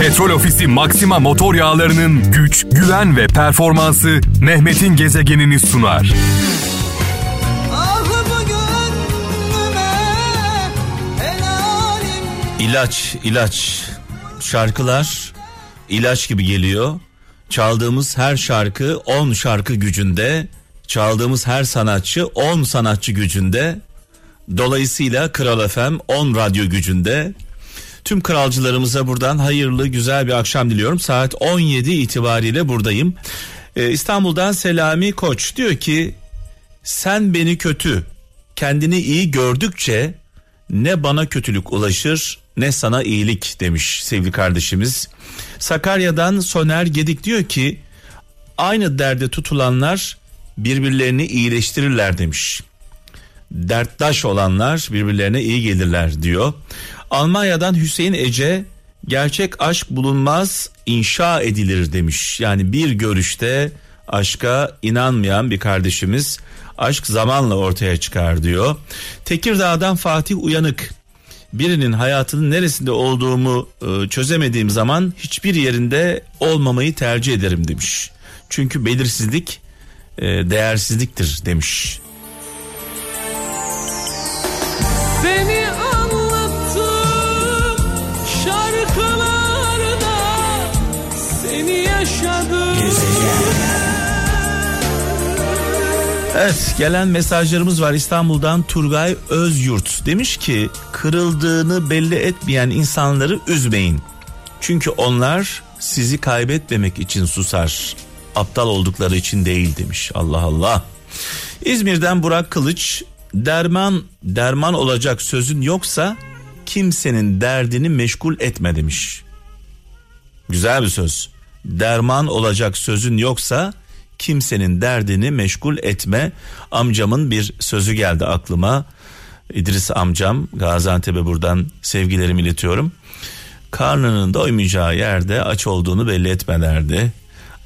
Petrol Ofisi Maxima motor yağlarının güç, güven ve performansı Mehmet'in gezegenini sunar. İlaç, ilaç. Şarkılar ilaç gibi geliyor. Çaldığımız her şarkı 10 şarkı gücünde, çaldığımız her sanatçı 10 sanatçı gücünde. Dolayısıyla Kral FM 10 radyo gücünde. Tüm kralcılarımıza buradan hayırlı güzel bir akşam diliyorum. Saat 17 itibariyle buradayım. Ee, İstanbul'dan Selami Koç diyor ki sen beni kötü, kendini iyi gördükçe ne bana kötülük ulaşır ne sana iyilik demiş sevgili kardeşimiz. Sakarya'dan Soner Gedik diyor ki aynı derde tutulanlar birbirlerini iyileştirirler demiş. Derttaş olanlar birbirlerine iyi gelirler diyor. Almanya'dan Hüseyin Ece gerçek aşk bulunmaz inşa edilir demiş. Yani bir görüşte aşka inanmayan bir kardeşimiz aşk zamanla ortaya çıkar diyor. Tekirdağ'dan Fatih Uyanık birinin hayatının neresinde olduğumu e, çözemediğim zaman hiçbir yerinde olmamayı tercih ederim demiş. Çünkü belirsizlik e, değersizliktir demiş. Evet gelen mesajlarımız var İstanbul'dan Turgay Özyurt demiş ki kırıldığını belli etmeyen insanları üzmeyin. Çünkü onlar sizi kaybetmemek için susar. Aptal oldukları için değil demiş. Allah Allah. İzmir'den Burak Kılıç derman derman olacak sözün yoksa kimsenin derdini meşgul etme demiş. Güzel bir söz. Derman olacak sözün yoksa kimsenin derdini meşgul etme. Amcamın bir sözü geldi aklıma. İdris amcam Gaziantep'e buradan sevgilerimi iletiyorum. Karnının doymayacağı yerde aç olduğunu belli etme derdi.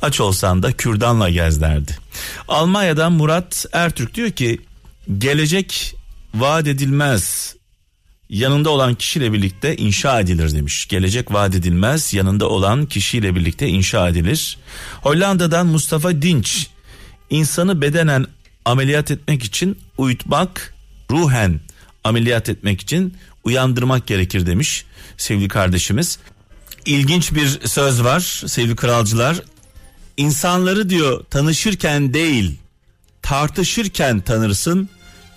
Aç olsan da kürdanla gez derdi. Almanya'dan Murat Ertürk diyor ki gelecek vaat edilmez yanında olan kişiyle birlikte inşa edilir demiş. Gelecek vaat edilmez yanında olan kişiyle birlikte inşa edilir. Hollanda'dan Mustafa Dinç insanı bedenen ameliyat etmek için uyutmak, ruhen ameliyat etmek için uyandırmak gerekir demiş sevgili kardeşimiz. İlginç bir söz var sevgili kralcılar. İnsanları diyor tanışırken değil tartışırken tanırsın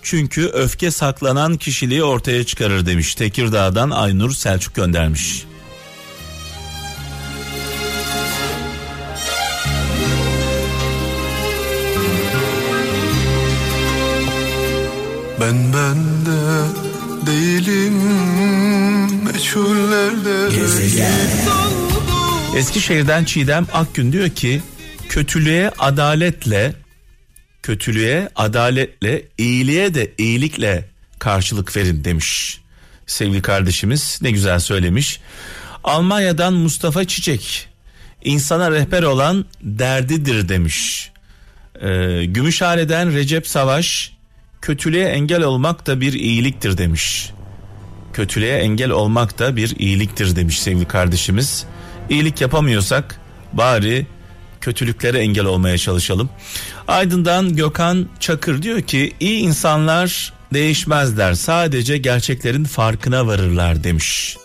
çünkü öfke saklanan kişiliği ortaya çıkarır demiş. Tekirdağ'dan Aynur Selçuk göndermiş. Ben bende değilim meçhullerde Eskişehir'den Çiğdem Akgün diyor ki kötülüğe adaletle kötülüğe adaletle iyiliğe de iyilikle karşılık verin demiş. Sevgili kardeşimiz ne güzel söylemiş. Almanya'dan Mustafa Çiçek insana rehber olan derdidir demiş. Ee, Gümüşhane'den Recep Savaş kötülüğe engel olmak da bir iyiliktir demiş. Kötülüğe engel olmak da bir iyiliktir demiş sevgili kardeşimiz. İyilik yapamıyorsak bari kötülüklere engel olmaya çalışalım. Aydın'dan Gökhan Çakır diyor ki iyi insanlar değişmezler sadece gerçeklerin farkına varırlar demiş.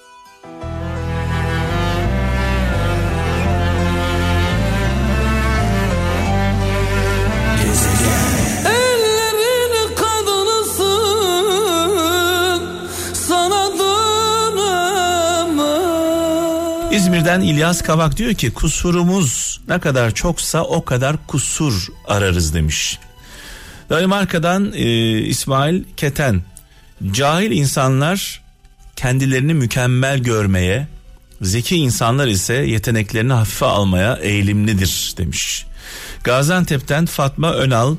İzmir'den İlyas Kavak diyor ki kusurumuz ne kadar çoksa o kadar kusur ararız demiş. Danimarka'dan e, İsmail Keten cahil insanlar kendilerini mükemmel görmeye zeki insanlar ise yeteneklerini hafife almaya eğilimlidir demiş. Gaziantep'ten Fatma Önal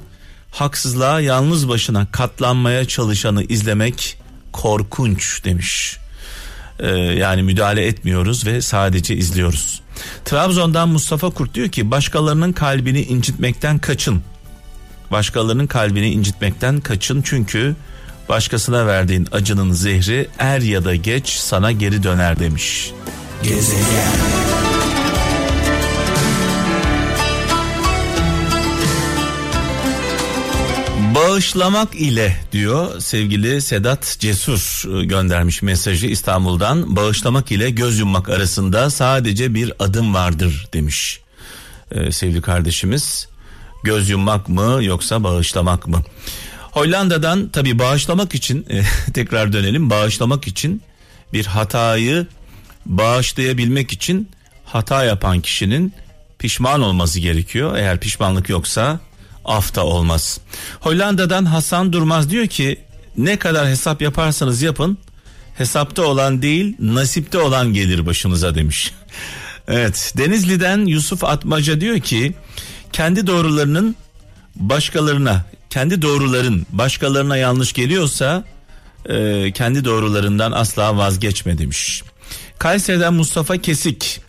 haksızlığa yalnız başına katlanmaya çalışanı izlemek korkunç demiş. Ee, yani müdahale etmiyoruz ve sadece izliyoruz. Trabzon'dan Mustafa Kurt diyor ki başkalarının kalbini incitmekten kaçın. Başkalarının kalbini incitmekten kaçın çünkü başkasına verdiğin acının zehri er ya da geç sana geri döner demiş. Bağışlamak ile diyor sevgili Sedat Cesur e, göndermiş mesajı İstanbul'dan. Bağışlamak ile göz yummak arasında sadece bir adım vardır demiş ee, sevgili kardeşimiz. Göz yummak mı yoksa bağışlamak mı? Hollanda'dan tabi bağışlamak için e, tekrar dönelim bağışlamak için bir hatayı bağışlayabilmek için hata yapan kişinin pişman olması gerekiyor. Eğer pişmanlık yoksa af olmaz. Hollanda'dan Hasan Durmaz diyor ki ne kadar hesap yaparsanız yapın hesapta olan değil nasipte olan gelir başınıza demiş. Evet Denizli'den Yusuf Atmaca diyor ki kendi doğrularının başkalarına kendi doğruların başkalarına yanlış geliyorsa e, kendi doğrularından asla vazgeçme demiş. Kayseri'den Mustafa Kesik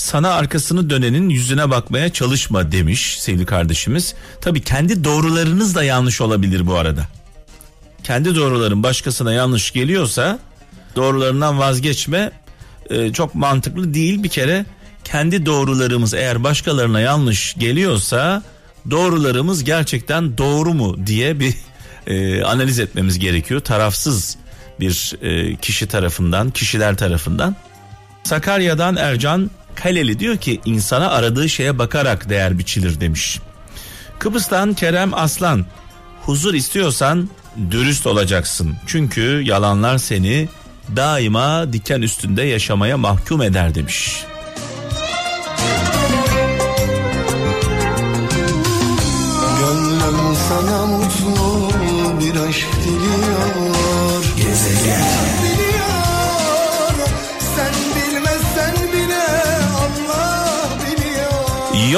sana arkasını dönenin yüzüne bakmaya çalışma demiş sevgili kardeşimiz. Tabii kendi doğrularınız da yanlış olabilir bu arada. Kendi doğruların başkasına yanlış geliyorsa doğrularından vazgeçme e, çok mantıklı değil bir kere. Kendi doğrularımız eğer başkalarına yanlış geliyorsa doğrularımız gerçekten doğru mu diye bir e, analiz etmemiz gerekiyor. Tarafsız bir e, kişi tarafından, kişiler tarafından. Sakarya'dan Ercan Kaleli diyor ki insana aradığı şeye bakarak değer biçilir demiş. Kıbrıs'tan Kerem Aslan huzur istiyorsan dürüst olacaksın. Çünkü yalanlar seni daima diken üstünde yaşamaya mahkum eder demiş.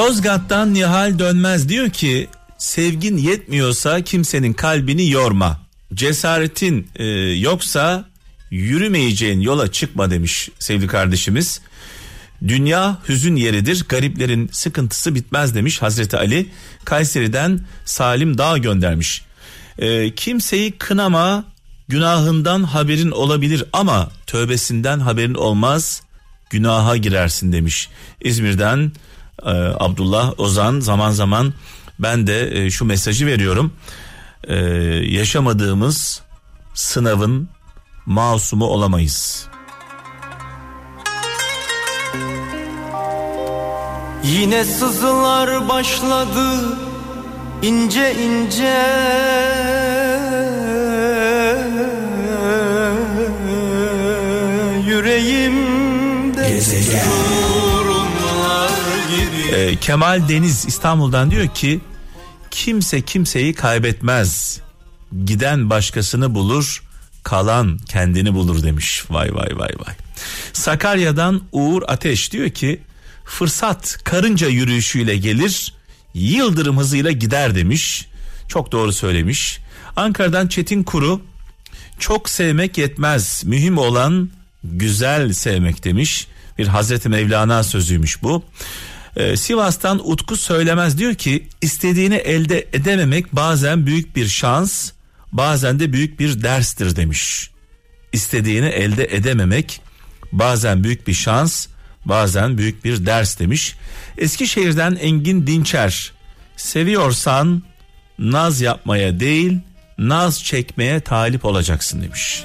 Yozgat'tan Nihal Dönmez diyor ki sevgin yetmiyorsa kimsenin kalbini yorma. Cesaretin e, yoksa yürümeyeceğin yola çıkma demiş sevgili kardeşimiz. Dünya hüzün yeridir, gariplerin sıkıntısı bitmez demiş Hazreti Ali. Kayseri'den Salim Dağ göndermiş. E, kimseyi kınama, günahından haberin olabilir ama tövbesinden haberin olmaz, günaha girersin demiş. İzmir'den e, Abdullah Ozan zaman zaman ben de e, şu mesajı veriyorum. E, yaşamadığımız sınavın masumu olamayız. Yine sızılar başladı ince ince Yüreğimde gibi E, Kemal Deniz İstanbul'dan diyor ki kimse kimseyi kaybetmez. Giden başkasını bulur, kalan kendini bulur demiş. Vay vay vay vay. Sakarya'dan Uğur Ateş diyor ki fırsat karınca yürüyüşüyle gelir, yıldırım hızıyla gider demiş. Çok doğru söylemiş. Ankara'dan Çetin Kuru çok sevmek yetmez. Mühim olan güzel sevmek demiş. Bir Hazreti Mevlana sözüymüş bu. Ee, Sivas'tan Utku söylemez diyor ki istediğini elde edememek bazen büyük bir şans bazen de büyük bir derstir demiş. İstediğini elde edememek bazen büyük bir şans bazen büyük bir ders demiş. Eskişehir'den Engin Dinçer seviyorsan naz yapmaya değil naz çekmeye talip olacaksın demiş.